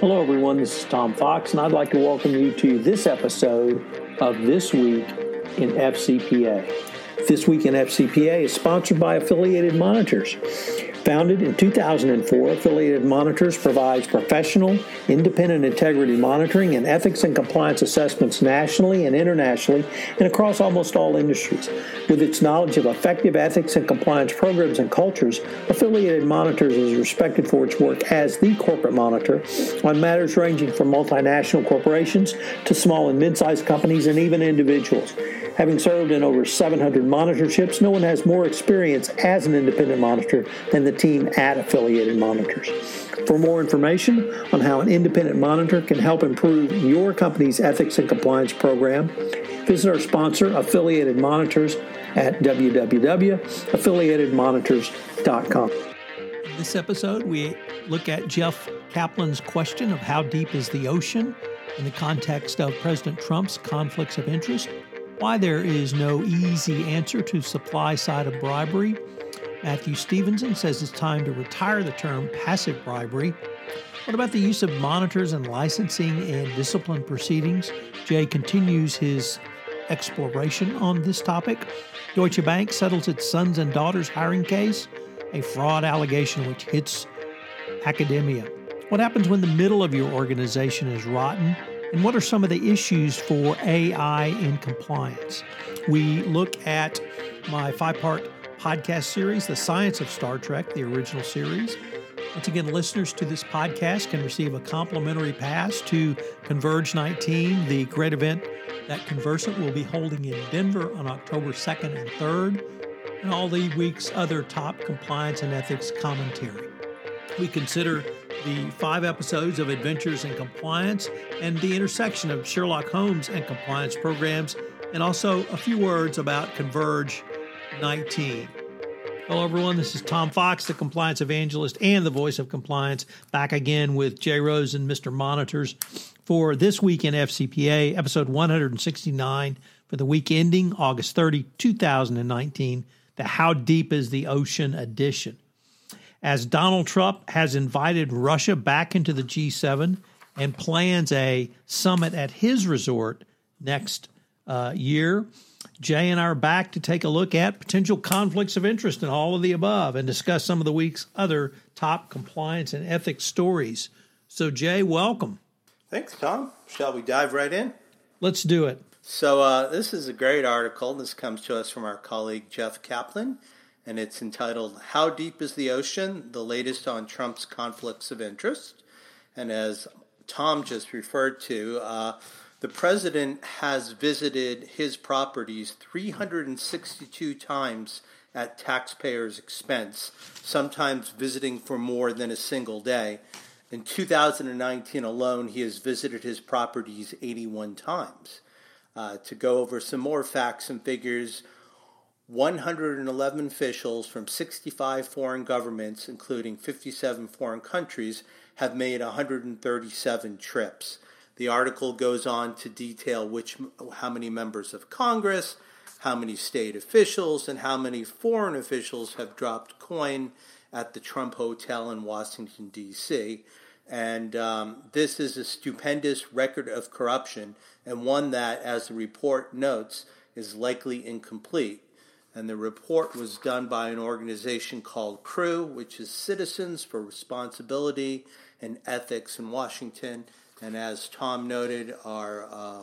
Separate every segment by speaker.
Speaker 1: Hello, everyone. This is Tom Fox, and I'd like to welcome you to this episode of This Week in FCPA. This Week in FCPA is sponsored by Affiliated Monitors. Founded in 2004, Affiliated Monitors provides professional, independent integrity monitoring and ethics and compliance assessments nationally and internationally and across almost all industries. With its knowledge of effective ethics and compliance programs and cultures, Affiliated Monitors is respected for its work as the corporate monitor on matters ranging from multinational corporations to small and mid sized companies and even individuals. Having served in over 700 monitorships, no one has more experience as an independent monitor than the team at Affiliated Monitors. For more information on how an independent monitor can help improve your company's ethics and compliance program, visit our sponsor, Affiliated Monitors, at www.affiliatedmonitors.com.
Speaker 2: This episode, we look at Jeff Kaplan's question of how deep is the ocean in the context of President Trump's conflicts of interest why there is no easy answer to supply side of bribery. Matthew Stephenson says it's time to retire the term passive bribery. What about the use of monitors and licensing in discipline proceedings? Jay continues his exploration on this topic. Deutsche Bank settles its sons and daughters hiring case, a fraud allegation which hits academia. What happens when the middle of your organization is rotten? And what are some of the issues for AI in compliance? We look at my five part podcast series, The Science of Star Trek, the original series. Once again, listeners to this podcast can receive a complimentary pass to Converge 19, the great event that Conversant will be holding in Denver on October 2nd and 3rd, and all the week's other top compliance and ethics commentary. We consider the five episodes of Adventures in Compliance and the intersection of Sherlock Holmes and compliance programs, and also a few words about Converge 19. Hello, everyone. This is Tom Fox, the compliance evangelist and the voice of compliance, back again with Jay Rose and Mr. Monitors for this week in FCPA, episode 169 for the week ending August 30, 2019, the How Deep is the Ocean edition as Donald Trump has invited Russia back into the G7 and plans a summit at his resort next uh, year. Jay and I are back to take a look at potential conflicts of interest in all of the above and discuss some of the week's other top compliance and ethics stories. So, Jay, welcome.
Speaker 3: Thanks, Tom. Shall we dive right in?
Speaker 2: Let's do it.
Speaker 3: So, uh, this is a great article. This comes to us from our colleague Jeff Kaplan and it's entitled How Deep is the Ocean? The latest on Trump's conflicts of interest. And as Tom just referred to, uh, the president has visited his properties 362 times at taxpayers' expense, sometimes visiting for more than a single day. In 2019 alone, he has visited his properties 81 times. Uh, to go over some more facts and figures, 111 officials from 65 foreign governments, including 57 foreign countries, have made 137 trips. The article goes on to detail which, how many members of Congress, how many state officials, and how many foreign officials have dropped coin at the Trump Hotel in Washington, D.C. And um, this is a stupendous record of corruption, and one that, as the report notes, is likely incomplete and the report was done by an organization called CREW, which is Citizens for Responsibility and Ethics in Washington. And as Tom noted, our uh,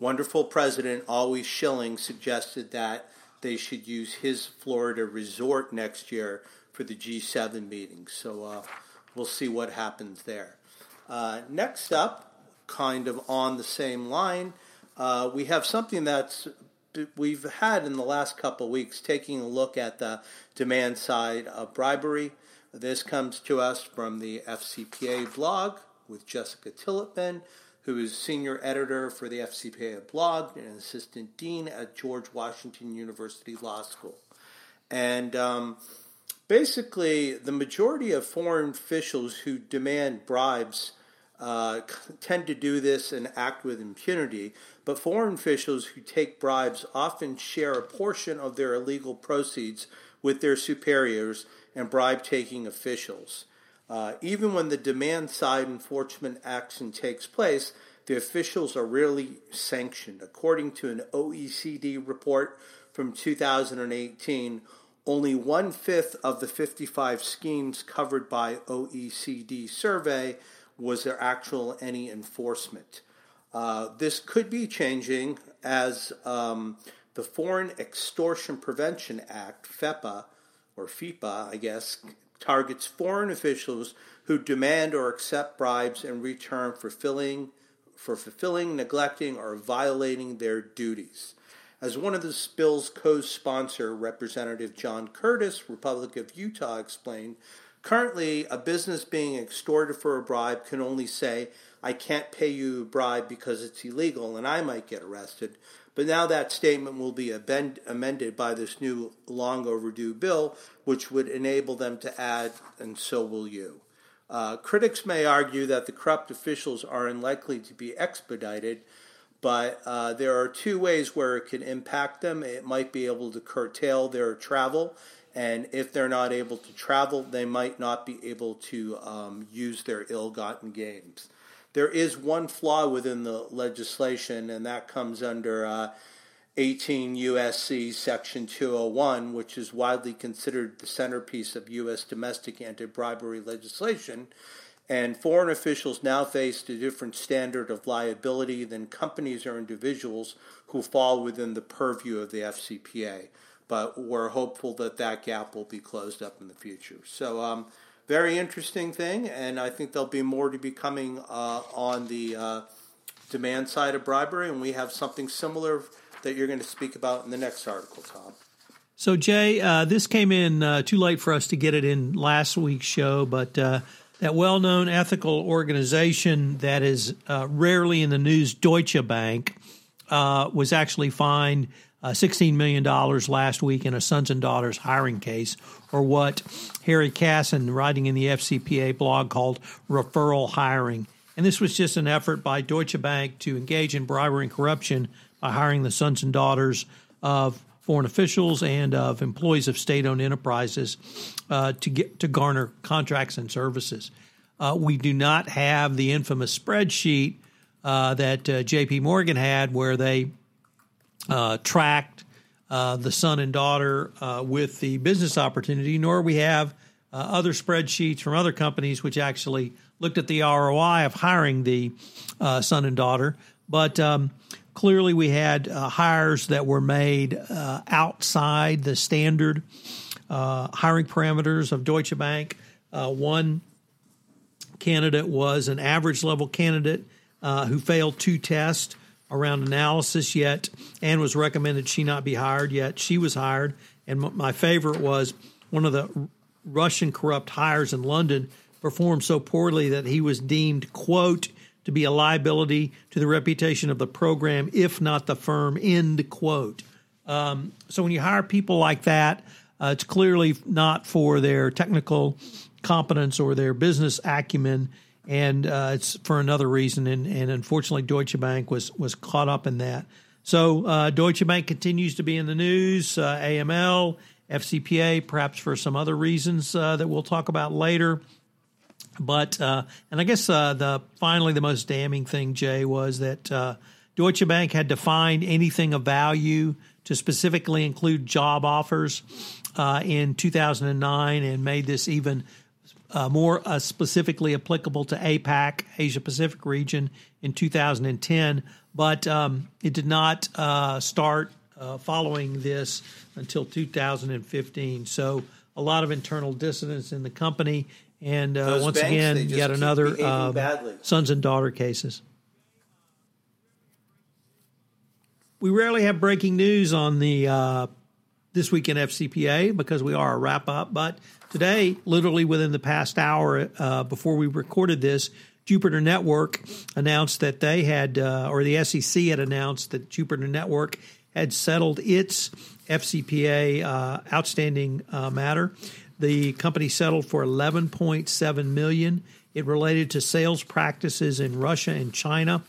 Speaker 3: wonderful president, Always Schilling, suggested that they should use his Florida resort next year for the G7 meeting. So uh, we'll see what happens there. Uh, next up, kind of on the same line, uh, we have something that's we've had in the last couple of weeks taking a look at the demand side of bribery. This comes to us from the FCPA blog with Jessica Tillipman, who is senior editor for the FCPA blog and assistant dean at George Washington University Law School. And um, basically, the majority of foreign officials who demand bribes uh, tend to do this and act with impunity, but foreign officials who take bribes often share a portion of their illegal proceeds with their superiors and bribe taking officials. Uh, even when the demand side enforcement action takes place, the officials are rarely sanctioned. According to an OECD report from 2018, only one fifth of the 55 schemes covered by OECD survey was there actual any enforcement. Uh, this could be changing as um, the Foreign Extortion Prevention Act, FEPA, or FIPA, I guess, targets foreign officials who demand or accept bribes in return for fulfilling, for fulfilling, neglecting, or violating their duties. As one of the bill's co-sponsor, Representative John Curtis, Republic of Utah, explained, currently a business being extorted for a bribe can only say, I can't pay you a bribe because it's illegal and I might get arrested. But now that statement will be amended by this new long overdue bill, which would enable them to add, and so will you. Uh, critics may argue that the corrupt officials are unlikely to be expedited, but uh, there are two ways where it can impact them. It might be able to curtail their travel, and if they're not able to travel, they might not be able to um, use their ill gotten gains. There is one flaw within the legislation, and that comes under uh, 18 USC Section 201, which is widely considered the centerpiece of U.S. domestic anti bribery legislation. And foreign officials now face a different standard of liability than companies or individuals who fall within the purview of the FCPA. But we're hopeful that that gap will be closed up in the future. So, um, very interesting thing, and I think there'll be more to be coming uh, on the uh, demand side of bribery, and we have something similar that you're going to speak about in the next article, Tom.
Speaker 2: So, Jay, uh, this came in uh, too late for us to get it in last week's show, but uh, that well known ethical organization that is uh, rarely in the news, Deutsche Bank, was actually fined uh, $16 million last week in a sons and daughters hiring case, or what Harry Cassin, writing in the FCPA blog, called referral hiring. And this was just an effort by Deutsche Bank to engage in bribery and corruption by hiring the sons and daughters of foreign officials and of employees of state-owned enterprises uh, to get to garner contracts and services. Uh, we do not have the infamous spreadsheet uh, that uh, J.P. Morgan had, where they uh, tracked uh, the son and daughter with the business opportunity. Nor we have other spreadsheets from other companies which actually looked at the ROI of hiring the son and daughter. But um, Clearly, we had uh, hires that were made uh, outside the standard uh, hiring parameters of Deutsche Bank. Uh, one candidate was an average level candidate uh, who failed two tests around analysis yet and was recommended she not be hired yet she was hired and my favorite was one of the russian corrupt hires in london performed so poorly that he was deemed quote to be a liability to the reputation of the program, if not the firm. End quote. Um, so when you hire people like that, uh, it's clearly not for their technical competence or their business acumen, and uh, it's for another reason. And, and, unfortunately, Deutsche Bank was was caught up in that. So uh, Deutsche Bank continues to be in the news. Uh, AML, FCPA, perhaps for some other reasons uh, that we'll talk about later. But uh, and I guess uh, the finally the most damning thing, Jay, was that Deutsche Bank had defined anything of value to specifically include job offers in 2009 and made this even uh, more uh, specifically applicable to APAC, Asia Pacific region, in 2010. But um, it did not start following this until 2015. So a lot of internal dissonance in the company and uh, once banks, again, yet another uh, sons and daughter cases. We rarely have breaking news on the uh, this week in FCPA because we are a wrap up. But today, literally within the past hour uh, before we recorded this, Juniper Network announced that they had, uh, or the SEC had announced that Juniper Network had settled its FCPA uh, outstanding matter. The company settled for 11.7 million. It related to sales practices in Russia and China.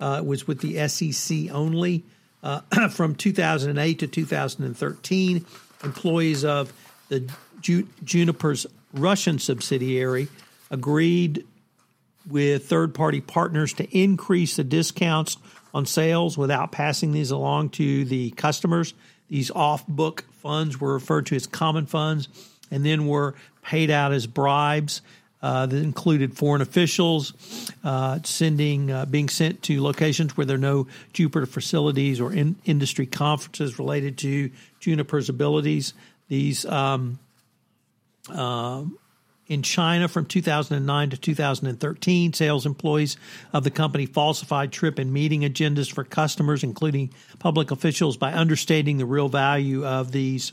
Speaker 2: Uh, it was with the SEC only. Uh, from 2008 to 2013, employees of the Ju- Juniper's Russian subsidiary agreed with third party partners to increase the discounts on sales without passing these along to the customers. These off book funds were referred to as common funds and then were paid out as bribes. Uh, that included foreign officials uh, sending, uh, being sent to locations where there are no Juniper facilities or in industry conferences related to Juniper's abilities. These um, uh, in China from 2009 to 2013. Sales employees of the company falsified trip and meeting agendas for customers, including public officials, by understating the real value of these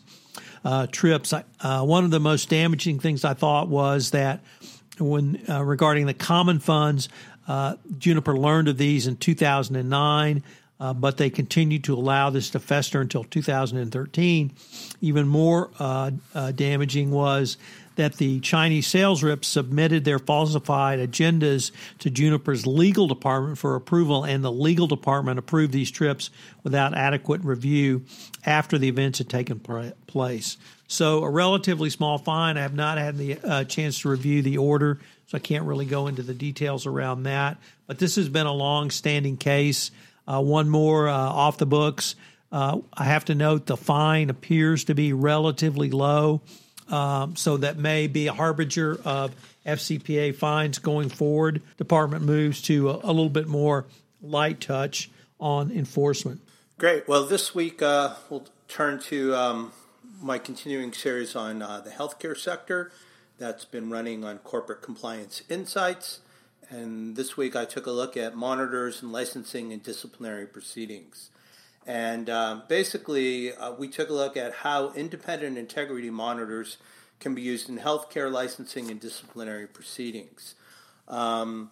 Speaker 2: uh, trips. Uh, one of the most damaging things I thought was that when uh, regarding the common funds, uh, Juniper learned of these in 2009. Uh, but they continued to allow this to fester until 2013. Even more uh, uh, damaging was that the Chinese sales reps submitted their falsified agendas to Juniper's legal department for approval, and the legal department approved these trips without adequate review after the events had taken place. So, a relatively small fine. I have not had the uh, chance to review the order, so I can't really go into the details around that. But this has been a long standing case. Uh, one more uh, off the books. Uh, I have to note the fine appears to be relatively low. Um, so that may be a harbinger of FCPA fines going forward. Department moves to a, a little bit more light touch on enforcement.
Speaker 3: Great. Well, this week uh, we'll turn to um, my continuing series on uh, the healthcare sector that's been running on corporate compliance insights. And this week I took a look at monitors and licensing and disciplinary proceedings. And uh, basically, uh, we took a look at how independent integrity monitors can be used in healthcare licensing and disciplinary proceedings. Um,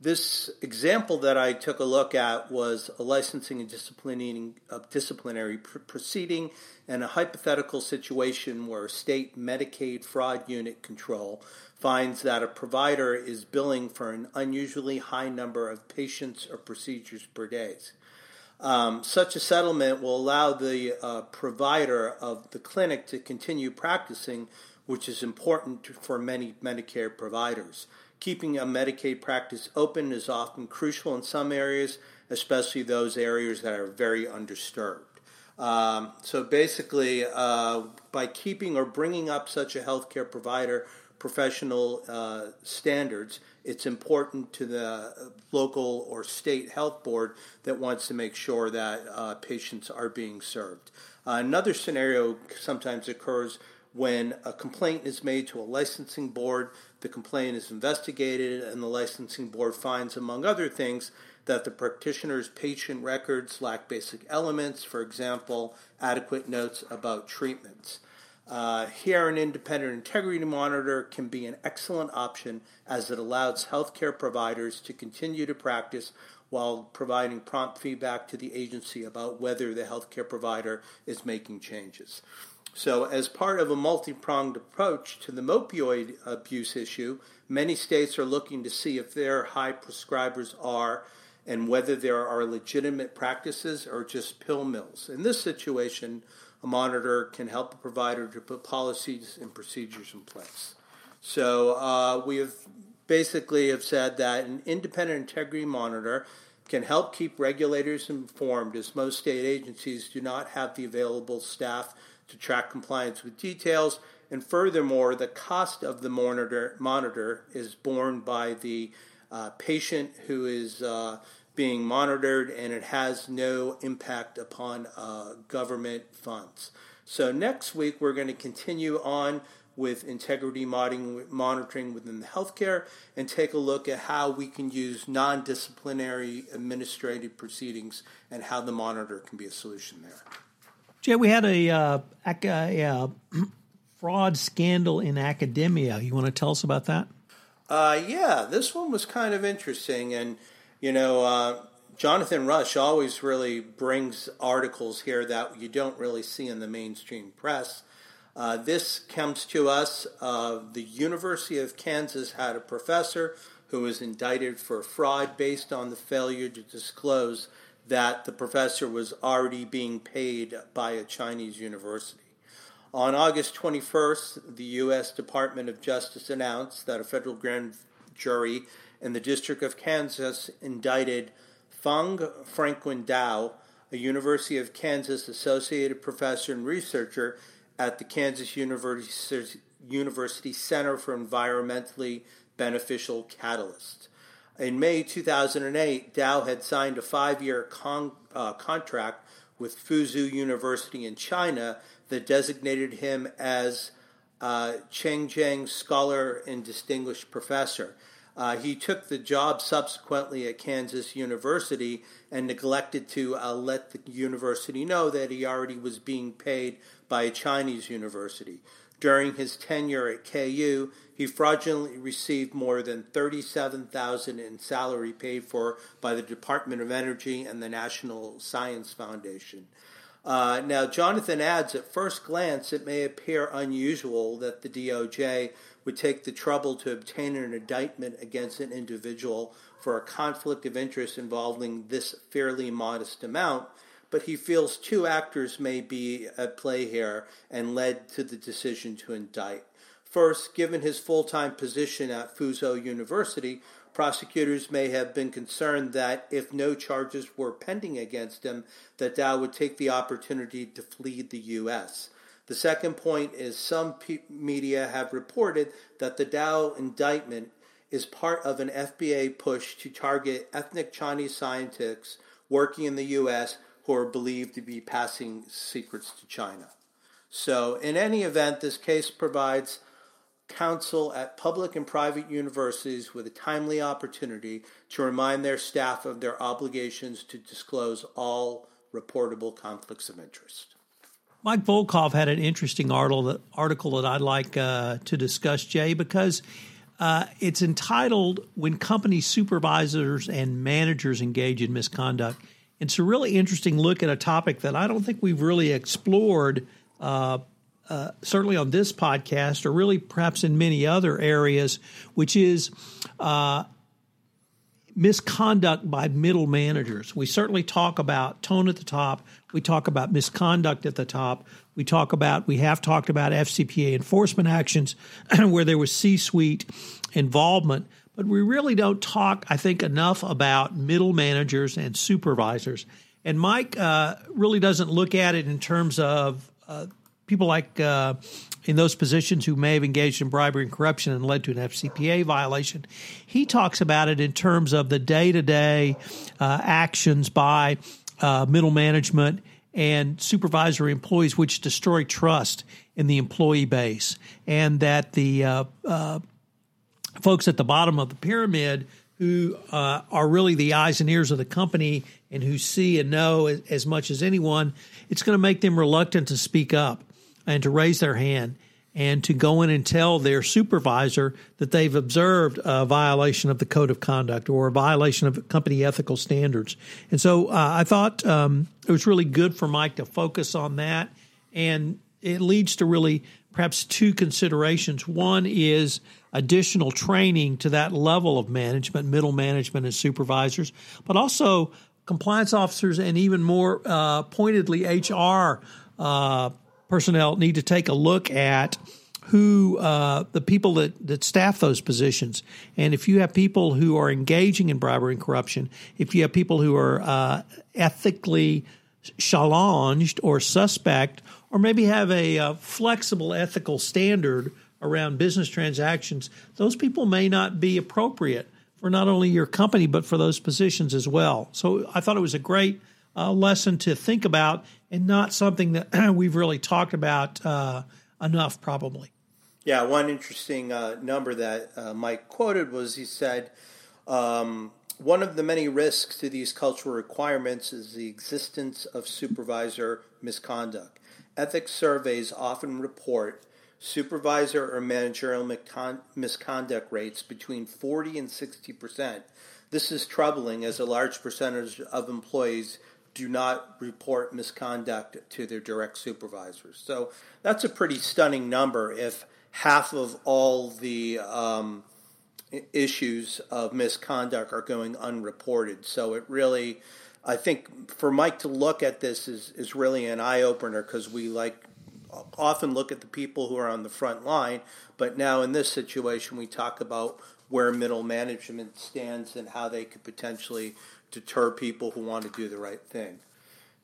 Speaker 3: this example that I took a look at was a licensing and disciplining of disciplinary pr- proceeding and a hypothetical situation where a state Medicaid fraud unit control finds that a provider is billing for an unusually high number of patients or procedures per day. Um, such a settlement will allow the uh, provider of the clinic to continue practicing, which is important for many Medicare providers. Keeping a Medicaid practice open is often crucial in some areas, especially those areas that are very undisturbed. Um, so basically, uh, by keeping or bringing up such a healthcare provider professional uh, standards, it's important to the local or state health board that wants to make sure that uh, patients are being served. Uh, another scenario sometimes occurs when a complaint is made to a licensing board, the complaint is investigated, and the licensing board finds, among other things, that the practitioner's patient records lack basic elements, for example, adequate notes about treatments. Uh, here, an independent integrity monitor can be an excellent option as it allows healthcare providers to continue to practice while providing prompt feedback to the agency about whether the healthcare provider is making changes. So, as part of a multi pronged approach to the opioid abuse issue, many states are looking to see if their high prescribers are and whether there are legitimate practices or just pill mills. In this situation, a monitor can help a provider to put policies and procedures in place. So uh, we have basically have said that an independent integrity monitor can help keep regulators informed as most state agencies do not have the available staff to track compliance with details and furthermore the cost of the monitor monitor is borne by the uh, patient who is uh, being monitored and it has no impact upon uh, government funds. So, next week we're going to continue on with integrity monitoring within the healthcare and take a look at how we can use non disciplinary administrative proceedings and how the monitor can be a solution there.
Speaker 2: Jay, we had a, uh, a uh, fraud scandal in academia. You want to tell us about that?
Speaker 3: Uh, yeah, this one was kind of interesting. And you know, uh, Jonathan Rusch always really brings articles here that you don't really see in the mainstream press. Uh, this comes to us. Uh, the University of Kansas had a professor who was indicted for fraud based on the failure to disclose that the professor was already being paid by a Chinese university. On August 21st, the U.S. Department of Justice announced that a federal grand jury in the District of Kansas indicted Feng Franklin Tao, a University of Kansas associated professor and researcher at the Kansas University, University Center for Environmentally Beneficial Catalysts. In May 2008, Tao had signed a five year con- uh, contract with Fuzhou University in China that designated him as uh, Changjiang Scholar and Distinguished Professor. Uh, he took the job subsequently at Kansas University and neglected to uh, let the university know that he already was being paid by a Chinese university. During his tenure at KU, he fraudulently received more than 37,000 in salary paid for by the Department of Energy and the National Science Foundation. Uh, now, Jonathan adds, at first glance, it may appear unusual that the DOJ would take the trouble to obtain an indictment against an individual for a conflict of interest involving this fairly modest amount, but he feels two actors may be at play here and led to the decision to indict. First, given his full time position at Fuzhou University, prosecutors may have been concerned that if no charges were pending against him, that Tao would take the opportunity to flee the U.S. The second point is some media have reported that the Tao indictment is part of an FBI push to target ethnic Chinese scientists working in the U.S. who are believed to be passing secrets to China. So, in any event, this case provides counsel at public and private universities with a timely opportunity to remind their staff of their obligations to disclose all reportable conflicts of interest.
Speaker 2: Mike Volkov had an interesting article that, article that I'd like uh, to discuss, Jay, because uh, it's entitled When Company Supervisors and Managers Engage in Misconduct. It's a really interesting look at a topic that I don't think we've really explored, uh, uh certainly on this podcast, or really perhaps in many other areas, which is uh, misconduct by middle managers. We certainly talk about tone at the top. We talk about misconduct at the top. We talk about, we have talked about FCPA enforcement actions where there was C suite involvement. But we really don't talk, I think, enough about middle managers and supervisors. And Mike uh, really doesn't look at it in terms of uh, people like uh, in those positions who may have engaged in bribery and corruption and led to an FCPA violation. He talks about it in terms of the day to day actions by uh, middle management and supervisory employees, which destroy trust in the employee base, and that the uh, uh, folks at the bottom of the pyramid who uh, are really the eyes and ears of the company and who see and know as, as much as anyone, it's going to make them reluctant to speak up and to raise their hand and to go in and tell their supervisor that they've observed a violation of the code of conduct or a violation of company ethical standards. And so uh, I thought um, it was really good for Mike to focus on that. And it leads to really perhaps two considerations. One is additional training to that level of management, middle management, and supervisors, but also compliance officers and even more uh, pointedly HR uh, personnel need to take a look at who uh, the people that, that staff those positions. And if you have people who are engaging in bribery and corruption, if you have people who are uh, ethically challenged or suspect, or maybe have a, uh, flexible ethical standard around business transactions, those people may not be appropriate for not only your company, but for those positions as well. So I thought it was a great uh, lesson to think about and not something that we've really talked about uh, enough, probably.
Speaker 3: Yeah, one interesting uh, number that uh, Mike quoted was he said, um, one of the many risks to these cultural requirements is the existence of supervisor misconduct. Ethics surveys often report supervisor or managerial misconduct rates between 40 and 60 percent. This is troubling as a large percentage of employees do not report misconduct to their direct supervisors. So that's a pretty stunning number if half of all the um, issues of misconduct are going unreported. So it really, I think for Mike to look at this is, is really an eye opener because we like often look at the people who are on the front line, but now in this situation, we talk about where middle management stands and how they could potentially deter people who want to do the right thing.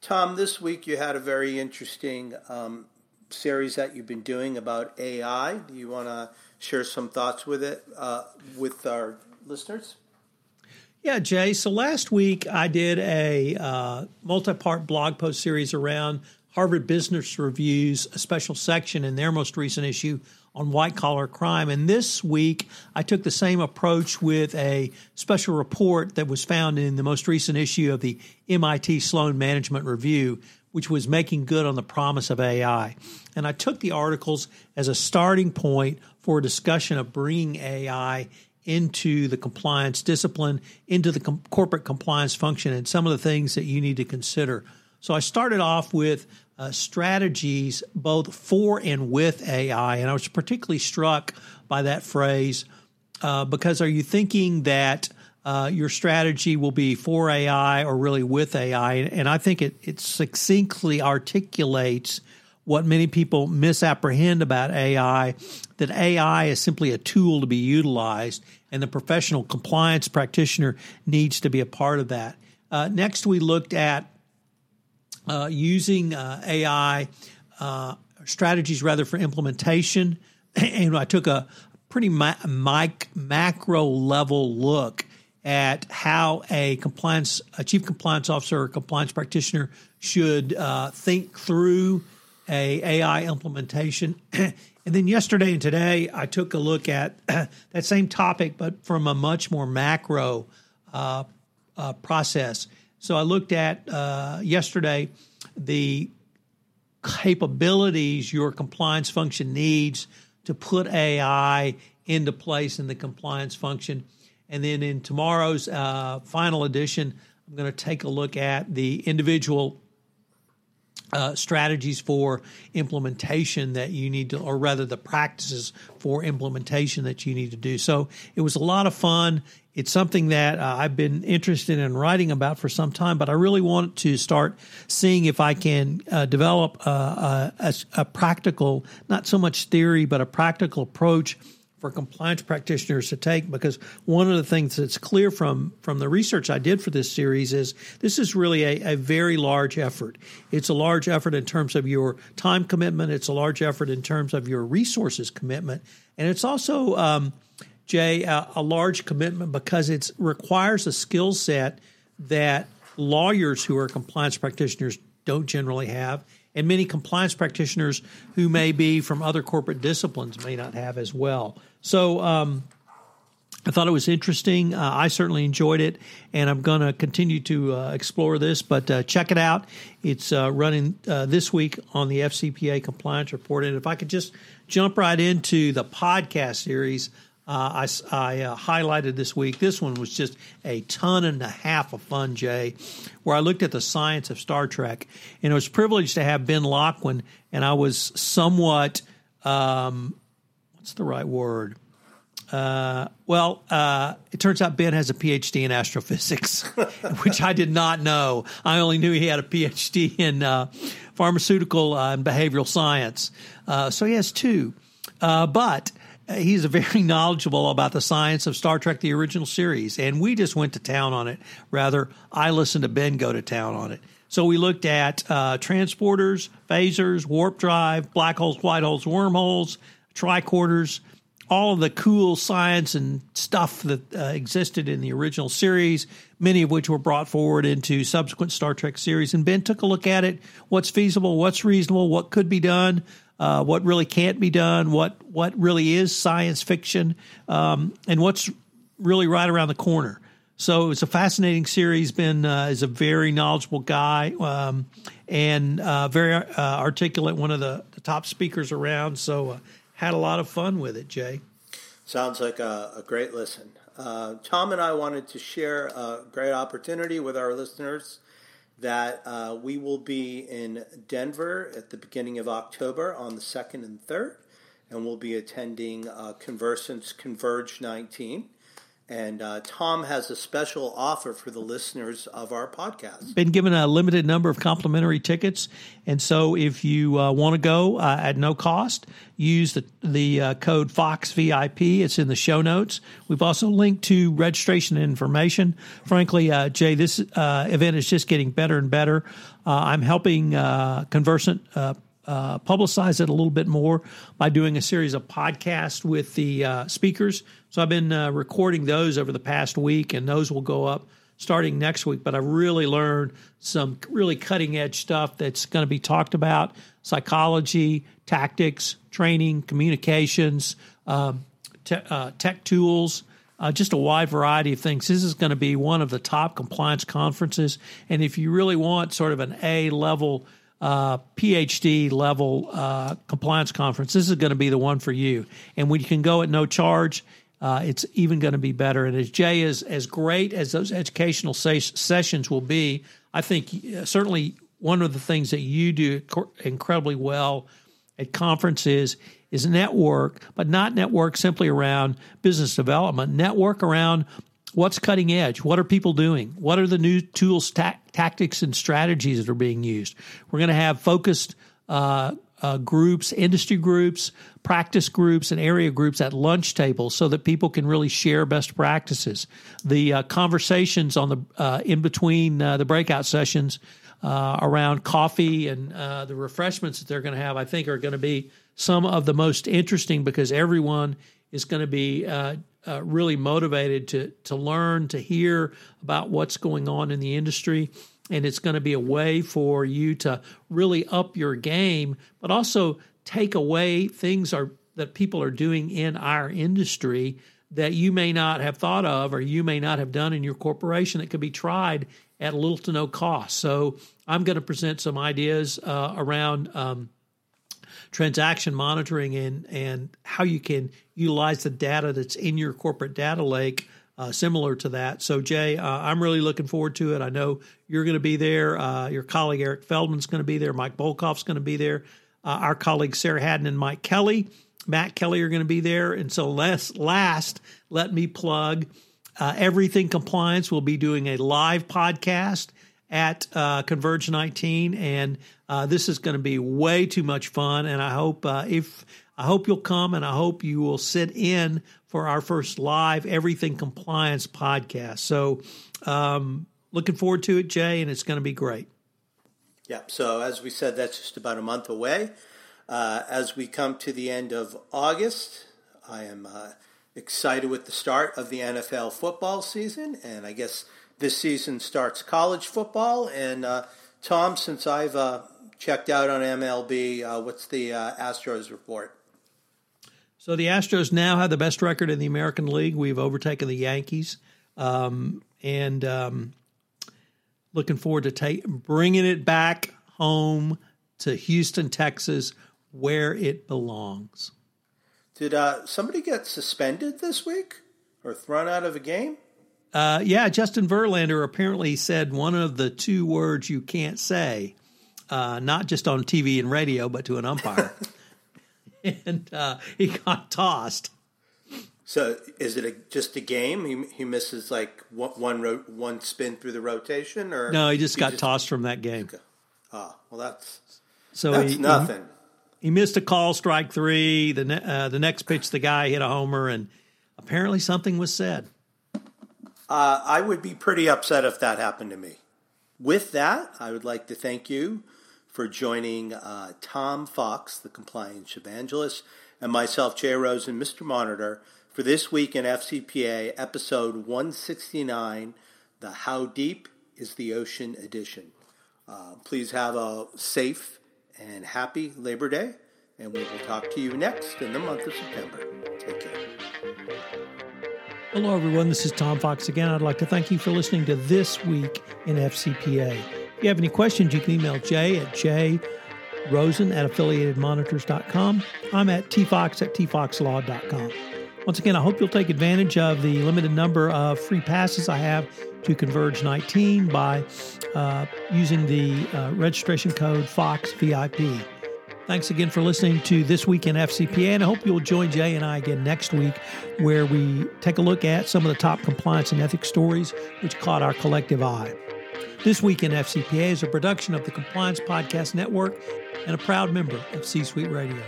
Speaker 3: Tom, this week you had a very interesting um, series that you've been doing about AI. Do you want to share some thoughts with it uh, with our listeners?
Speaker 2: Yeah, Jay. So last week I did a uh, multi part blog post series around Harvard Business Review's a special section in their most recent issue on white collar crime. And this week I took the same approach with a special report that was found in the most recent issue of the MIT Sloan Management Review, which was making good on the promise of AI. And I took the articles as a starting point for a discussion of bringing AI into the compliance discipline, into the com- corporate compliance function, and some of the things that you need to consider. So I started off with uh, strategies both for and with AI, and I was particularly struck by that phrase uh, because are you thinking that uh, your strategy will be for AI or really with AI? And I think it, it succinctly articulates what many people misapprehend about AI that AI is simply a tool to be utilized, and the professional compliance practitioner needs to be a part of that. Uh, next, we looked at uh, using uh, AI uh, strategies rather for implementation, and I took a pretty ma- mic- macro level look at how a compliance, a chief compliance officer or compliance practitioner should uh, think through a AI implementation. and then yesterday and today, I took a look at that same topic, but from a much more macro uh, uh, process. So I looked at uh, yesterday the capabilities your compliance function needs to put AI into place in the compliance function. And then in tomorrow's uh, final edition, I'm going to take a look at the individual uh, strategies for implementation that you need to, or rather the practices for implementation that you need to do. So it was a lot of fun. It's something that uh, I've been interested in writing about for some time, but I really want to start seeing if I can uh, develop a, a, a practical, not so much theory, but a practical approach for compliance practitioners to take because one of the things that's clear from from the research I did for this series is this is really a, a very large effort. It's a large effort in terms of your time commitment. It's a large effort in terms of your resources commitment, and it's also um, Jay a, a large commitment because it requires a skill set that lawyers who are compliance practitioners don't generally have and many compliance practitioners who may be from other corporate disciplines may not have as well. So um, I thought it was interesting. Uh, I certainly enjoyed it, and I'm going to continue to uh, explore this. But uh, check it out. It's uh, running uh, this week on the FCPA Compliance Report. And if I could just jump right into the podcast series, uh, I, I uh, highlighted this week. This one was just a ton and a half of fun, Jay, where I looked at the science of Star Trek. And it was privileged to have Ben Locwin, and I was somewhat um, what's the right word? Uh, well, uh, it turns out Ben has a PhD in astrophysics, which I did not know. I only knew he had a PhD in uh, pharmaceutical uh, and behavioral science. Uh, so he has two. Uh, but he's very knowledgeable about the science of Star Trek, the original series. And we just went to town on it. Rather, I listened to Ben go to town on it. So we looked at transporters, phasers, warp drive, black holes, white holes, wormholes, tricorders, all of the cool science and stuff that uh, existed in the original series, many of which were brought forward into subsequent Star Trek series. And Ben took a look at it what's feasible, what's reasonable, what could be done. Uh, what really can't be done, what what really is science fiction, um, and what's really right around the corner. So it's a fascinating series. Ben uh, is a very knowledgeable guy um, and uh, very uh, articulate, one of the, the, top speakers around. So uh, had a lot of fun with it, Jay.
Speaker 3: Sounds like a, a great listen. Uh, Tom and I wanted to share a great opportunity with our listeners that uh, we will be in Denver at the beginning of October on the 2nd and 3rd, and we'll be attending uh, Conversant's Converge 19. And uh, Tom has a special offer for the listeners of our podcast.
Speaker 2: Been given a limited number of complimentary tickets, and so if you uh, want to go uh, at no cost, use the the uh, code Fox VIP. It's in the show notes. We've also linked to registration information. Frankly, uh, Jay, this uh, event is just getting better and better. I'm helping Conversant publicize it a little bit more by doing a series of podcasts with the speakers. So I've been uh, recording those over the past week, and those will go up starting next week. But I've really learned some really cutting edge stuff that's going to be talked about psychology, tactics, training, communications, um, te- uh, tech tools. Uh, just a wide variety of things. This is going to be one of the top compliance conferences. And if you really want sort of an A level uh, PhD level uh, compliance conference, this is going to be the one for you. And you can go at no charge, uh, it's even going to be better. And as Jay is as great as those educational ses- sessions will be, I think uh, certainly one of the things that you do incredibly well at conferences is network, but not network simply around business development. Network around what's cutting edge? What are people doing? What are the new tools, ta- tactics, and strategies that are being used? We're going to have focused uh, uh, groups, industry groups, practice groups, and area groups at lunch tables so that people can really share best practices. The uh, conversations on the uh, in between uh, the breakout sessions uh, around coffee and the refreshments that they're going to have, I think, are going to be some of the most interesting because everyone is going to be uh, really motivated to to learn, to hear about what's going on in the industry, and it's going to be a way for you to really up your game, but also take away things are that people are doing in our industry that you may not have thought of or you may not have done in your corporation that could be tried at little to no cost. So I'm going to present some ideas uh, around. Um, transaction monitoring and and how you can utilize the data that's in your corporate data lake uh, similar to that. So, Jay, uh, I'm really looking forward to it. I know you're going to be there. Uh, your colleague Eric Feldman's going to be there. Mike Volkov's going to be there. Uh, our colleagues Sarah Haddon and Mike Kelly, Matt Kelly are going to be there. And so, last, last let me plug uh, Everything Compliance. will be doing a live podcast at uh, Converge 19, and this is going to be way too much fun. And I hope if I hope you'll come, and I hope you will sit in for our first live Everything Compliance podcast. So, um, looking forward to it, Jay, and it's going to be great.
Speaker 3: Yeah. So as we said, that's just about a month away. Uh, as we come to the end of August, I am uh, excited with the start of the NFL football season, and I guess this season starts college football. And uh, Tom, since I've uh, checked out on MLB, uh, what's the uh, Astros report?
Speaker 2: So the Astros now have the best record in the American League. We've overtaken the Yankees, um, and um, looking forward to take, bringing it back home to Houston, Texas, where it belongs.
Speaker 3: Did uh, somebody get suspended this week or thrown out of a game?
Speaker 2: Uh, yeah, Justin Verlander apparently said one of the two words you can't say, uh, not just on TV and radio, but to an umpire. and uh, he got tossed.
Speaker 3: So is it a, just a game? He, he misses like one one, ro- one spin through the rotation, or
Speaker 2: no? He just he got just, tossed from that game.
Speaker 3: Oh well, that's
Speaker 2: so
Speaker 3: that's he, nothing.
Speaker 2: He, he, missed a call, strike three. The ne- uh, the next pitch, the guy hit a homer, and apparently something was said.
Speaker 3: Uh, I would be pretty upset if that happened to me. With that, I would like to thank you for joining uh, Tom Fox, the compliance evangelist, and myself, Jay Rosen, Mr. Monitor, for this week in FCPA, episode 169, the How Deep is the Ocean edition. Uh, please have a safe and happy Labor Day, and we will talk to you next in the month of September. Take care.
Speaker 2: Hello, everyone. This is Tom Fox again. I'd like to thank you for listening to This Week in FCPA. If you have any questions, you can email Jay at jrosen at affiliatedmonitors.com. I'm at tfox at tfoxlaw.com. Once again, I hope you'll take advantage of the limited number of free passes I have to Converge 19 by uh, using the uh, registration code FOXVIP. Thanks again for listening to This Week in FCPA, and I hope you'll join Jay and I again next week where we take a look at some of the top compliance and ethics stories which caught our collective eye. This Week in FCPA is a production of the Compliance Podcast Network and a proud member of C Suite Radio.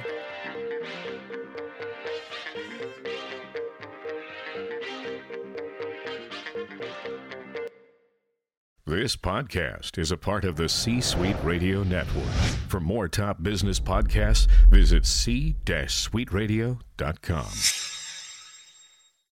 Speaker 4: This podcast is a part of the C Suite Radio Network. For more top business podcasts, visit c-suiteradio.com.